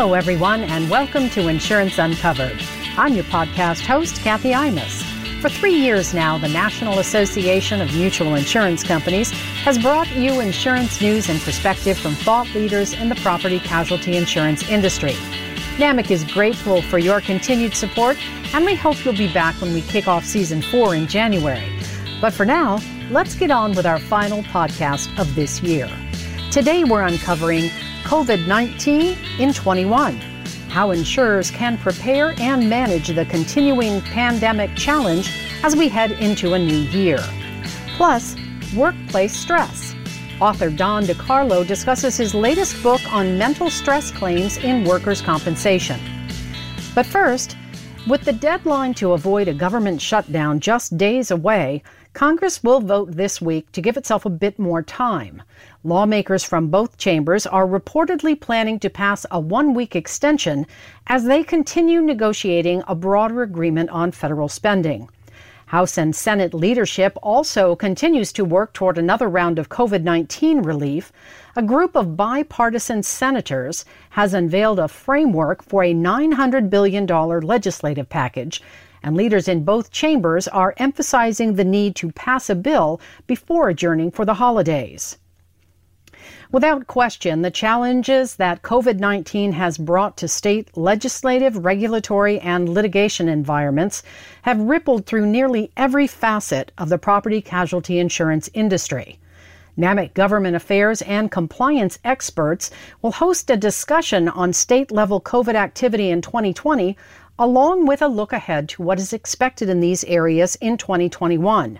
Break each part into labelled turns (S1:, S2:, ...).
S1: Hello, everyone, and welcome to Insurance Uncovered. I'm your podcast host, Kathy Imus. For three years now, the National Association of Mutual Insurance Companies has brought you insurance news and perspective from thought leaders in the property casualty insurance industry. NAMIC is grateful for your continued support, and we hope you'll be back when we kick off season four in January. But for now, let's get on with our final podcast of this year. Today, we're uncovering COVID 19 in 21 how insurers can prepare and manage the continuing pandemic challenge as we head into a new year. Plus, workplace stress. Author Don DeCarlo discusses his latest book on mental stress claims in workers' compensation. But first, with the deadline to avoid a government shutdown just days away, Congress will vote this week to give itself a bit more time. Lawmakers from both chambers are reportedly planning to pass a one week extension as they continue negotiating a broader agreement on federal spending. House and Senate leadership also continues to work toward another round of COVID 19 relief. A group of bipartisan senators has unveiled a framework for a $900 billion legislative package and leaders in both chambers are emphasizing the need to pass a bill before adjourning for the holidays. Without question, the challenges that COVID 19 has brought to state legislative, regulatory, and litigation environments have rippled through nearly every facet of the property casualty insurance industry. NAMIC government affairs and compliance experts will host a discussion on state level COVID activity in 2020, along with a look ahead to what is expected in these areas in 2021.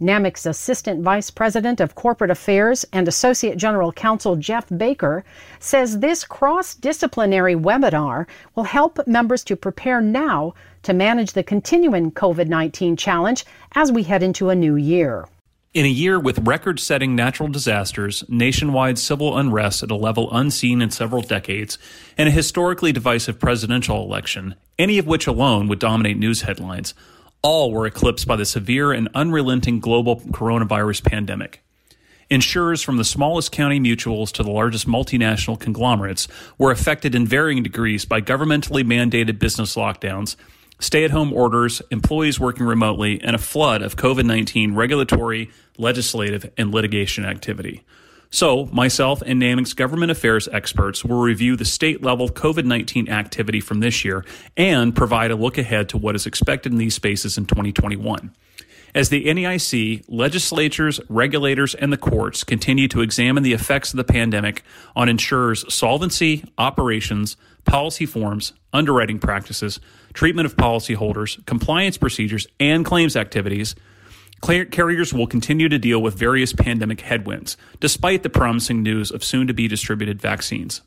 S1: NAMIC's Assistant Vice President of Corporate Affairs and Associate General Counsel Jeff Baker says this cross disciplinary webinar will help members to prepare now to manage the continuing COVID 19 challenge as we head into a new year.
S2: In a year with record setting natural disasters, nationwide civil unrest at a level unseen in several decades, and a historically divisive presidential election, any of which alone would dominate news headlines, all were eclipsed by the severe and unrelenting global coronavirus pandemic. Insurers from the smallest county mutuals to the largest multinational conglomerates were affected in varying degrees by governmentally mandated business lockdowns, stay at home orders, employees working remotely, and a flood of COVID 19 regulatory, legislative, and litigation activity. So, myself and NAMIC's government affairs experts will review the state level COVID 19 activity from this year and provide a look ahead to what is expected in these spaces in 2021. As the NAIC, legislatures, regulators, and the courts continue to examine the effects of the pandemic on insurers' solvency, operations, policy forms, underwriting practices, treatment of policyholders, compliance procedures, and claims activities, carriers will continue to deal with various pandemic headwinds, despite the promising news of soon to be distributed vaccines.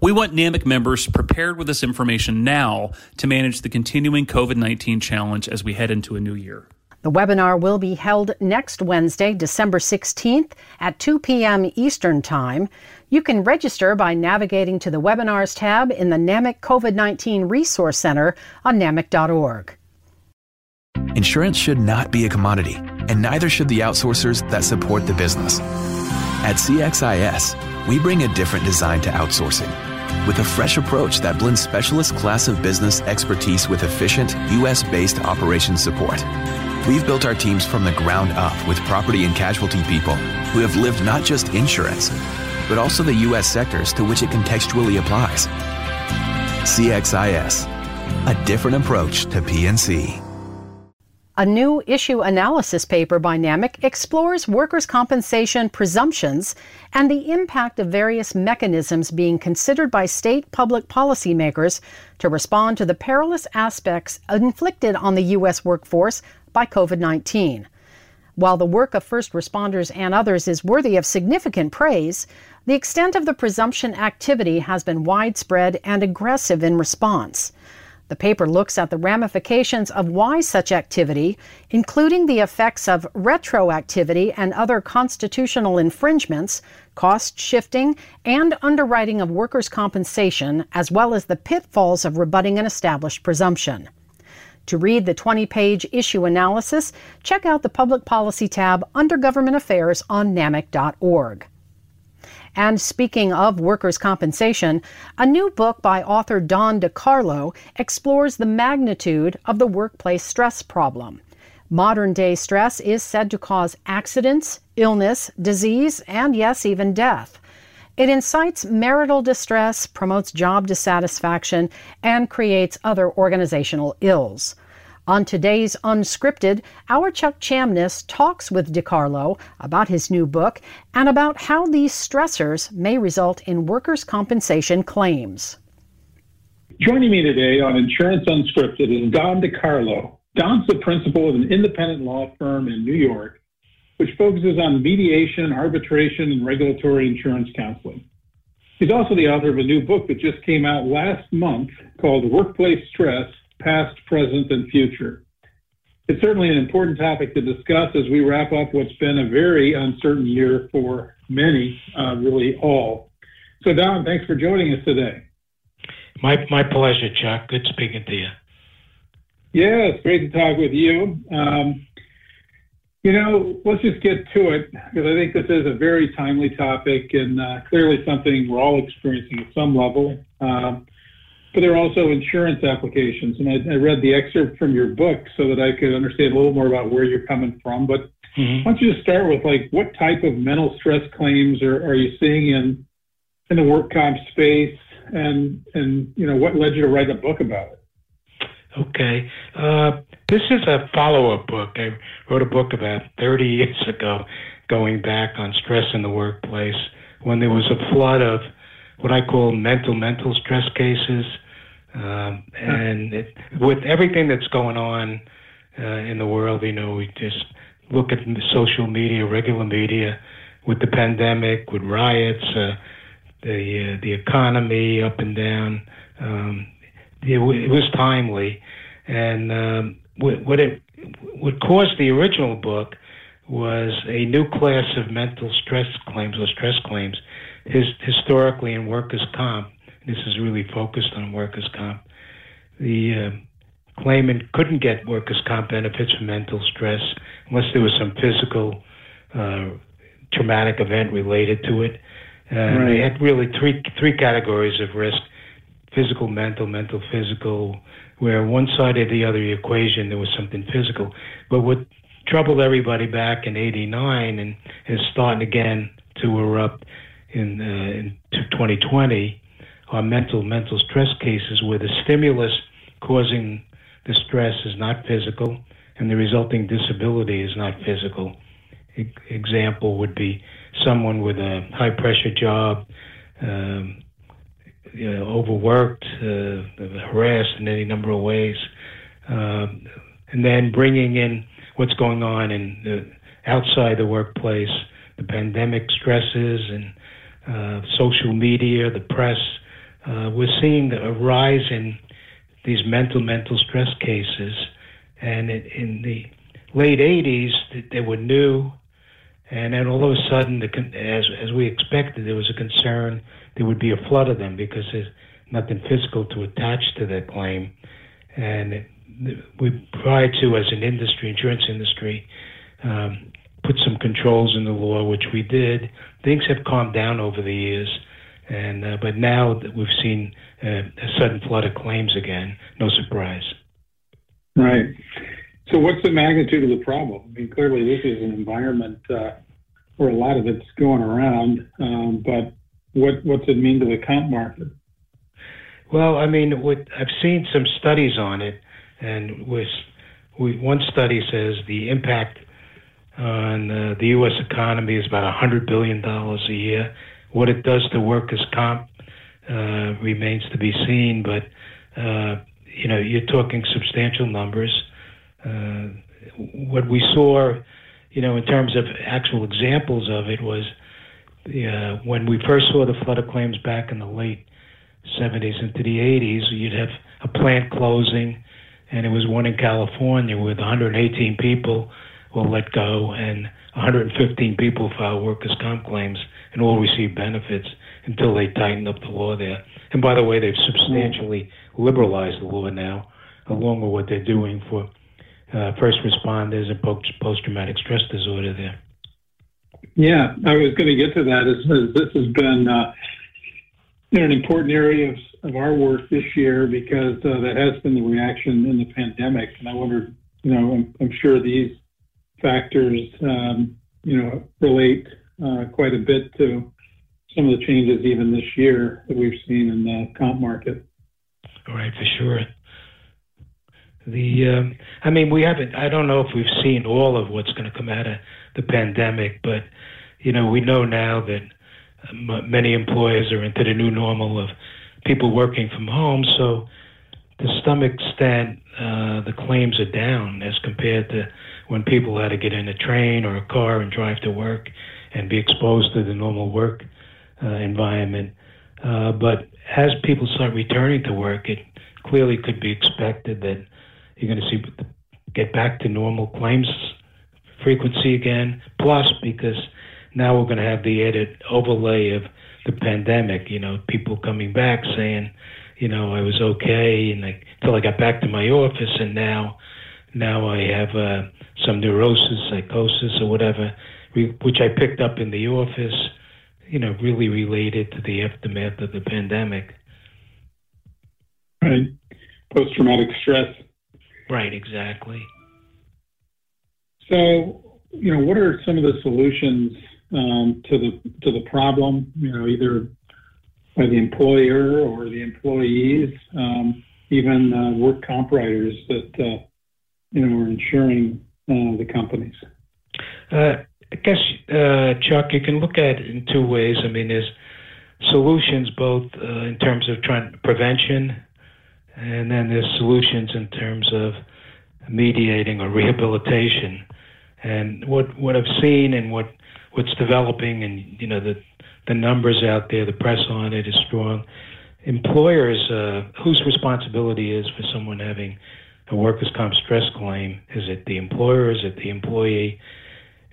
S2: We want NAMIC members prepared with this information now to manage the continuing COVID 19 challenge as we head into a new year.
S1: The webinar will be held next Wednesday, December 16th at 2 p.m. Eastern Time. You can register by navigating to the webinars tab in the NAMIC COVID 19 Resource Center on namic.org.
S3: Insurance should not be a commodity, and neither should the outsourcers that support the business. At CXIS, we bring a different design to outsourcing with a fresh approach that blends specialist class of business expertise with efficient, U.S. based operations support. We've built our teams from the ground up with property and casualty people who have lived not just insurance, but also the U.S. sectors to which it contextually applies. CXIS, a different approach to P&C.
S1: A new issue analysis paper by NAMIC explores workers' compensation presumptions and the impact of various mechanisms being considered by state public policymakers to respond to the perilous aspects inflicted on the U.S. workforce by COVID 19. While the work of first responders and others is worthy of significant praise, the extent of the presumption activity has been widespread and aggressive in response. The paper looks at the ramifications of why such activity, including the effects of retroactivity and other constitutional infringements, cost shifting, and underwriting of workers' compensation, as well as the pitfalls of rebutting an established presumption. To read the 20 page issue analysis, check out the Public Policy tab under Government Affairs on NAMIC.org. And speaking of workers' compensation, a new book by author Don DeCarlo explores the magnitude of the workplace stress problem. Modern day stress is said to cause accidents, illness, disease, and yes, even death. It incites marital distress, promotes job dissatisfaction, and creates other organizational ills. On today's Unscripted, our Chuck Chamness talks with DeCarlo about his new book and about how these stressors may result in workers' compensation claims.
S4: Joining me today on Insurance Unscripted is Don DeCarlo, Don's the principal of an independent law firm in New York, which focuses on mediation, arbitration, and regulatory insurance counseling. He's also the author of a new book that just came out last month called Workplace Stress Past, Present, and Future. It's certainly an important topic to discuss as we wrap up what's been a very uncertain year for many, uh, really all. So, Don, thanks for joining us today.
S5: My, my pleasure, Chuck. Good speaking to you.
S4: Yeah, it's great to talk with you. Um, you know, let's just get to it because I think this is a very timely topic and uh, clearly something we're all experiencing at some level. Um, but there are also insurance applications, and I, I, read the excerpt from your book so that I could understand a little more about where you're coming from. But mm-hmm. why don't you just start with like what type of mental stress claims are, are you seeing in in the work comp space, and and you know what led you to write a book about it?
S5: Okay. Uh, this is a follow up book. I wrote a book about 30 years ago going back on stress in the workplace when there was a flood of what I call mental, mental stress cases. Um, and it, with everything that's going on uh, in the world, you know, we just look at the social media, regular media, with the pandemic, with riots, uh, the uh, the economy up and down. Um, it, it was timely, and um, what it what caused the original book was a new class of mental stress claims or stress claims, his, historically in workers' comp. This is really focused on workers' comp. The uh, claimant couldn't get workers' comp benefits for mental stress unless there was some physical uh, traumatic event related to it. Uh, right. They had really three three categories of risk: physical, mental, mental, physical, where one side or the other the equation there was something physical. But what troubled everybody back in '89 and is starting again to erupt in, uh, in 2020 are mental mental stress cases where the stimulus causing the stress is not physical and the resulting disability is not physical. E- example would be someone with a high pressure job, um, you know, overworked, uh, harassed in any number of ways, um, and then bringing in what's going on in the, outside the workplace, the pandemic stresses and uh, social media, the press. Uh, we're seeing a rise in these mental mental stress cases, and it, in the late 80s, they were new, and then all of a sudden, the, as as we expected, there was a concern there would be a flood of them because there's nothing physical to attach to that claim. And we tried to, as an industry, insurance industry, um, put some controls in the law, which we did. Things have calmed down over the years, and uh, but now that we've seen uh, a sudden flood of claims again, no surprise.
S4: Right. So, what's the magnitude of the problem? I mean, clearly, this is an environment uh, where a lot of it's going around, um, but what what's it mean to the comp market?
S5: Well, I mean, what, I've seen some studies on it, and with we, one study says the impact on uh, the U.S. economy is about hundred billion dollars a year. What it does to workers' comp uh, remains to be seen, but uh, you know, you're talking substantial numbers. Uh, what we saw, you know, in terms of actual examples of it was uh, when we first saw the flood of claims back in the late 70s into the 80s, you'd have a plant closing, and it was one in California with 118 people were let go, and 115 people filed workers' comp claims and all received benefits until they tightened up the law there. And by the way, they've substantially liberalized the law now, along with what they're doing for uh, first responders and post traumatic stress disorder there.
S4: Yeah, I was going to get to that. As, as this has been uh, an important area of, of our work this year because uh, that has been the reaction in the pandemic. And I wonder, you know, I'm, I'm sure these factors, um, you know, relate uh, quite a bit to some of the changes even this year that we've seen in the comp market.
S5: All right, for sure. The, um, I mean, we haven't. I don't know if we've seen all of what's going to come out of the pandemic, but you know, we know now that many employers are into the new normal of people working from home. So, to some extent, uh, the claims are down as compared to when people had to get in a train or a car and drive to work and be exposed to the normal work uh, environment. Uh, but as people start returning to work, it clearly could be expected that you're going to see get back to normal claims frequency again. Plus, because now we're going to have the added overlay of the pandemic. You know, people coming back saying, you know, I was okay, and I, until I got back to my office, and now, now I have uh, some neurosis, psychosis, or whatever, which I picked up in the office. You know, really related to the aftermath of the pandemic.
S4: Right, post traumatic stress.
S5: Right, exactly.
S4: So, you know, what are some of the solutions um, to the to the problem. You know, either by the employer or the employees, um, even uh, work comp writers that uh, you know are insuring uh, the companies.
S5: I guess, uh, Chuck, you can look at it in two ways. I mean, there's solutions both uh, in terms of trying prevention, and then there's solutions in terms of mediating or rehabilitation. And what what I've seen and what what's developing, and you know the the numbers out there, the press on it is strong. Employers, uh, whose responsibility is for someone having a workers' comp stress claim? Is it the employer? Is it the employee?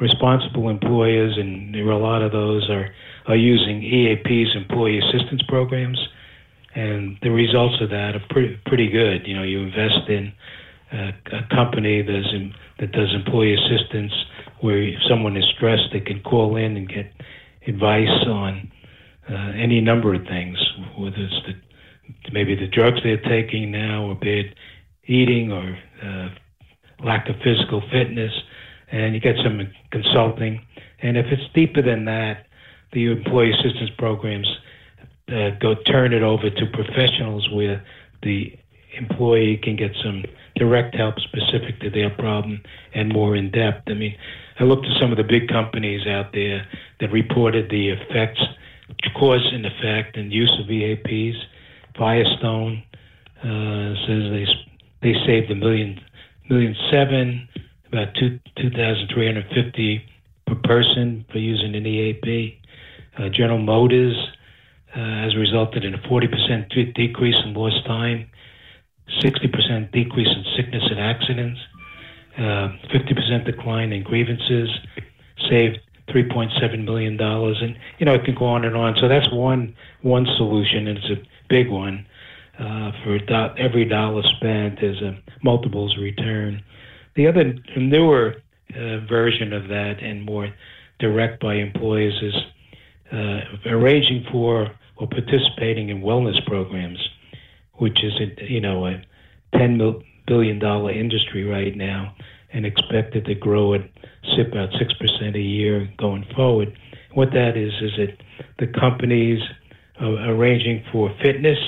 S5: Responsible employers, and there are a lot of those, are are using EAPs, employee assistance programs, and the results of that are pretty pretty good. You know, you invest in a, a company that does, that does employee assistance where if someone is stressed, they can call in and get advice on uh, any number of things, whether it's the, maybe the drugs they're taking now, or bad eating, or uh, lack of physical fitness, and you get some consulting. And if it's deeper than that, the employee assistance programs uh, go turn it over to professionals where the employee can get some direct help specific to their problem and more in depth. I mean, I looked at some of the big companies out there that reported the effects, cause and effect, and use of EAPs. Firestone uh, says they they saved a million million seven, about two two thousand three hundred fifty per person for using an EAP. Uh, General Motors uh, has resulted in a forty percent decrease in lost time, sixty percent decrease in sickness and accidents. 50% uh, decline in grievances, saved 3.7 million dollars, and you know it can go on and on. So that's one one solution, and it's a big one. Uh, for do- every dollar spent, there's a multiples return. The other newer uh, version of that, and more direct by employees, is uh, arranging for or participating in wellness programs, which is a, you know a 10 mil- billion dollar industry right now and expected to grow at about six percent a year going forward. What that is is that the companies are arranging for fitness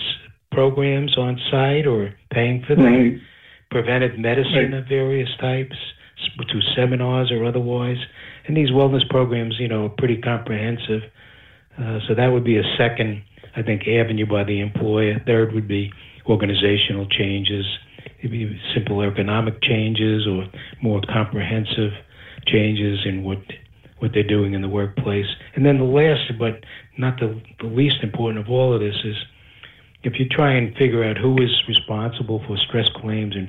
S5: programs on site or paying for them, right. Preventive medicine of various types, through seminars or otherwise. And these wellness programs, you know, are pretty comprehensive. Uh, so that would be a second, I think, avenue by the employer. Third would be organizational changes maybe simple economic changes or more comprehensive changes in what what they're doing in the workplace. And then the last, but not the, the least important of all of this, is if you try and figure out who is responsible for stress claims and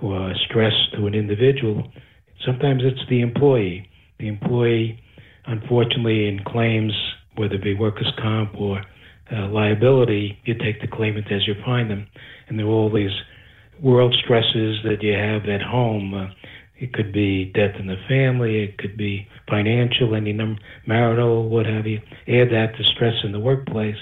S5: or stress to an individual, sometimes it's the employee. The employee, unfortunately, in claims, whether it be workers' comp or uh, liability, you take the claimant as you find them, and there are all these world stresses that you have at home. Uh, It could be death in the family. It could be financial, any number, marital, what have you. Add that to stress in the workplace,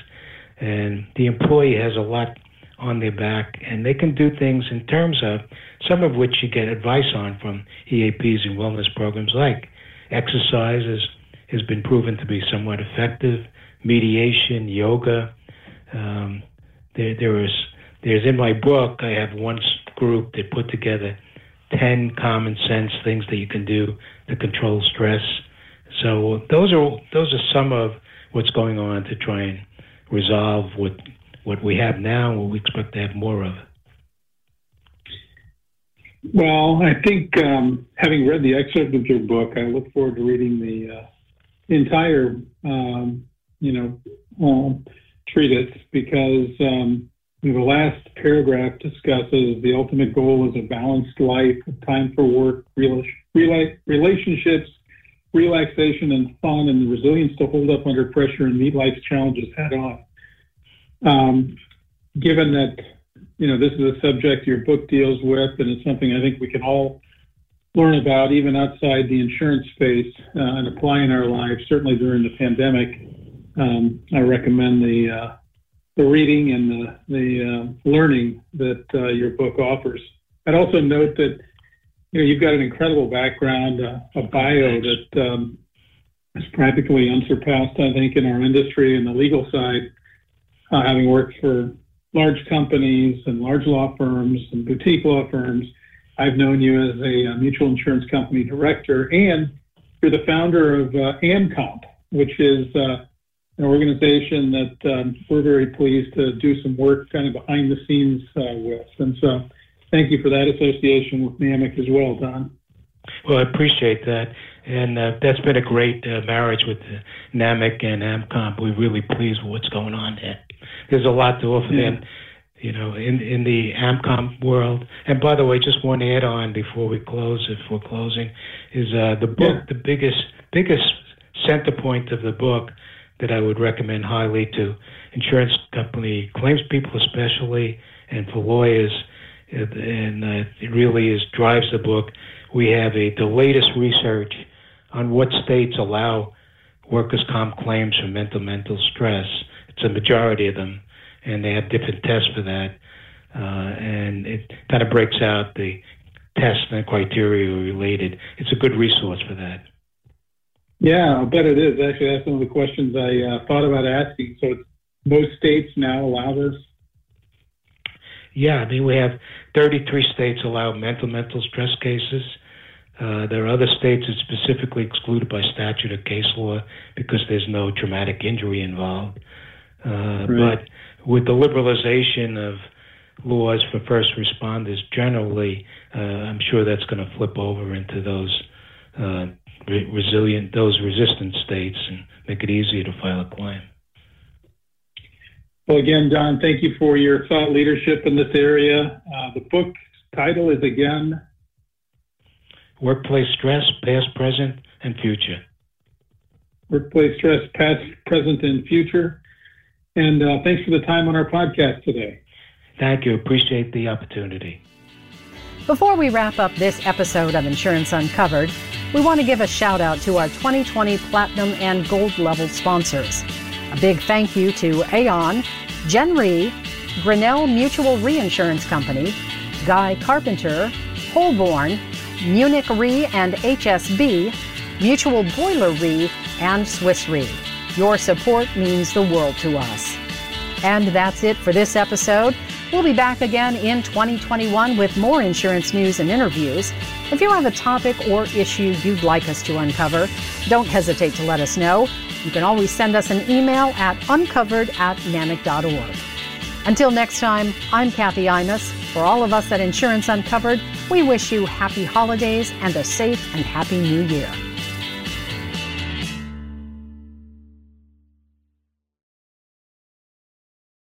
S5: and the employee has a lot on their back, and they can do things in terms of some of which you get advice on from EAPs and wellness programs like exercise is, has been proven to be somewhat effective, mediation, yoga. Um, there, there is there's in my book I have one group that put together ten common sense things that you can do to control stress. So those are those are some of what's going on to try and resolve what what we have now and what we expect to have more of.
S4: Well, I think um, having read the excerpt of your book, I look forward to reading the uh, entire, um, you know, uh, treatise because um, the last paragraph discusses the ultimate goal is a balanced life, time for work, relationships, relaxation and fun, and the resilience to hold up under pressure and meet life's challenges head on. Um, given that you know this is a subject your book deals with, and it's something I think we can all learn about, even outside the insurance space, uh, and apply in our lives. Certainly during the pandemic, um, I recommend the uh, the reading and the the uh, learning that uh, your book offers. I'd also note that you know you've got an incredible background, uh, a bio that um, is practically unsurpassed, I think, in our industry and the legal side uh, having worked for large companies and large law firms and boutique law firms. I've known you as a, a mutual insurance company director, and you're the founder of uh, AmComp, which is uh, an organization that um, we're very pleased to do some work kind of behind the scenes uh, with. And so, thank you for that association with NAMIC as well, Don.
S5: Well, I appreciate that. And uh, that's been a great uh, marriage with uh, NAMIC and AmComp. We're really pleased with what's going on there there's a lot to offer yeah. them, you know, in in the AmComp world. And by the way, just one add on before we close, if we're closing, is uh, the book. Yeah. The biggest biggest center point of the book that I would recommend highly to insurance company claims people, especially, and for lawyers. And uh, it really is drives the book. We have a the latest research on what states allow workers' comp claims for mental mental stress it's a majority of them, and they have different tests for that. Uh, and it kind of breaks out the tests and the criteria related. It's a good resource for that.
S4: Yeah, I bet it is. Actually, that's one of the questions I uh, thought about asking. So most states now allow this?
S5: Yeah, I mean, we have 33 states allow mental mental stress cases. Uh, there are other states that specifically excluded by statute or case law because there's no traumatic injury involved. Uh, right. But with the liberalization of laws for first responders generally, uh, I'm sure that's going to flip over into those uh, re- resilient, those resistant states and make it easier to file a claim.
S4: Well, again, Don, thank you for your thought leadership in this area. Uh, the book title is again
S5: Workplace Stress, Past, Present, and Future.
S4: Workplace Stress, Past, Present, and Future. And uh, thanks for the time on our podcast today.
S5: Thank you. Appreciate the opportunity.
S1: Before we wrap up this episode of Insurance Uncovered, we want to give a shout out to our 2020 Platinum and Gold level sponsors. A big thank you to Aon, Gen Grinnell Mutual Reinsurance Company, Guy Carpenter, Holborn, Munich Re and HSB, Mutual Boiler Re, and Swiss Re. Your support means the world to us. And that's it for this episode. We'll be back again in 2021 with more insurance news and interviews. If you have a topic or issue you'd like us to uncover, don't hesitate to let us know. You can always send us an email at uncovered at namic.org. Until next time, I'm Kathy Imus. For all of us at Insurance Uncovered, we wish you happy holidays and a safe and happy new year.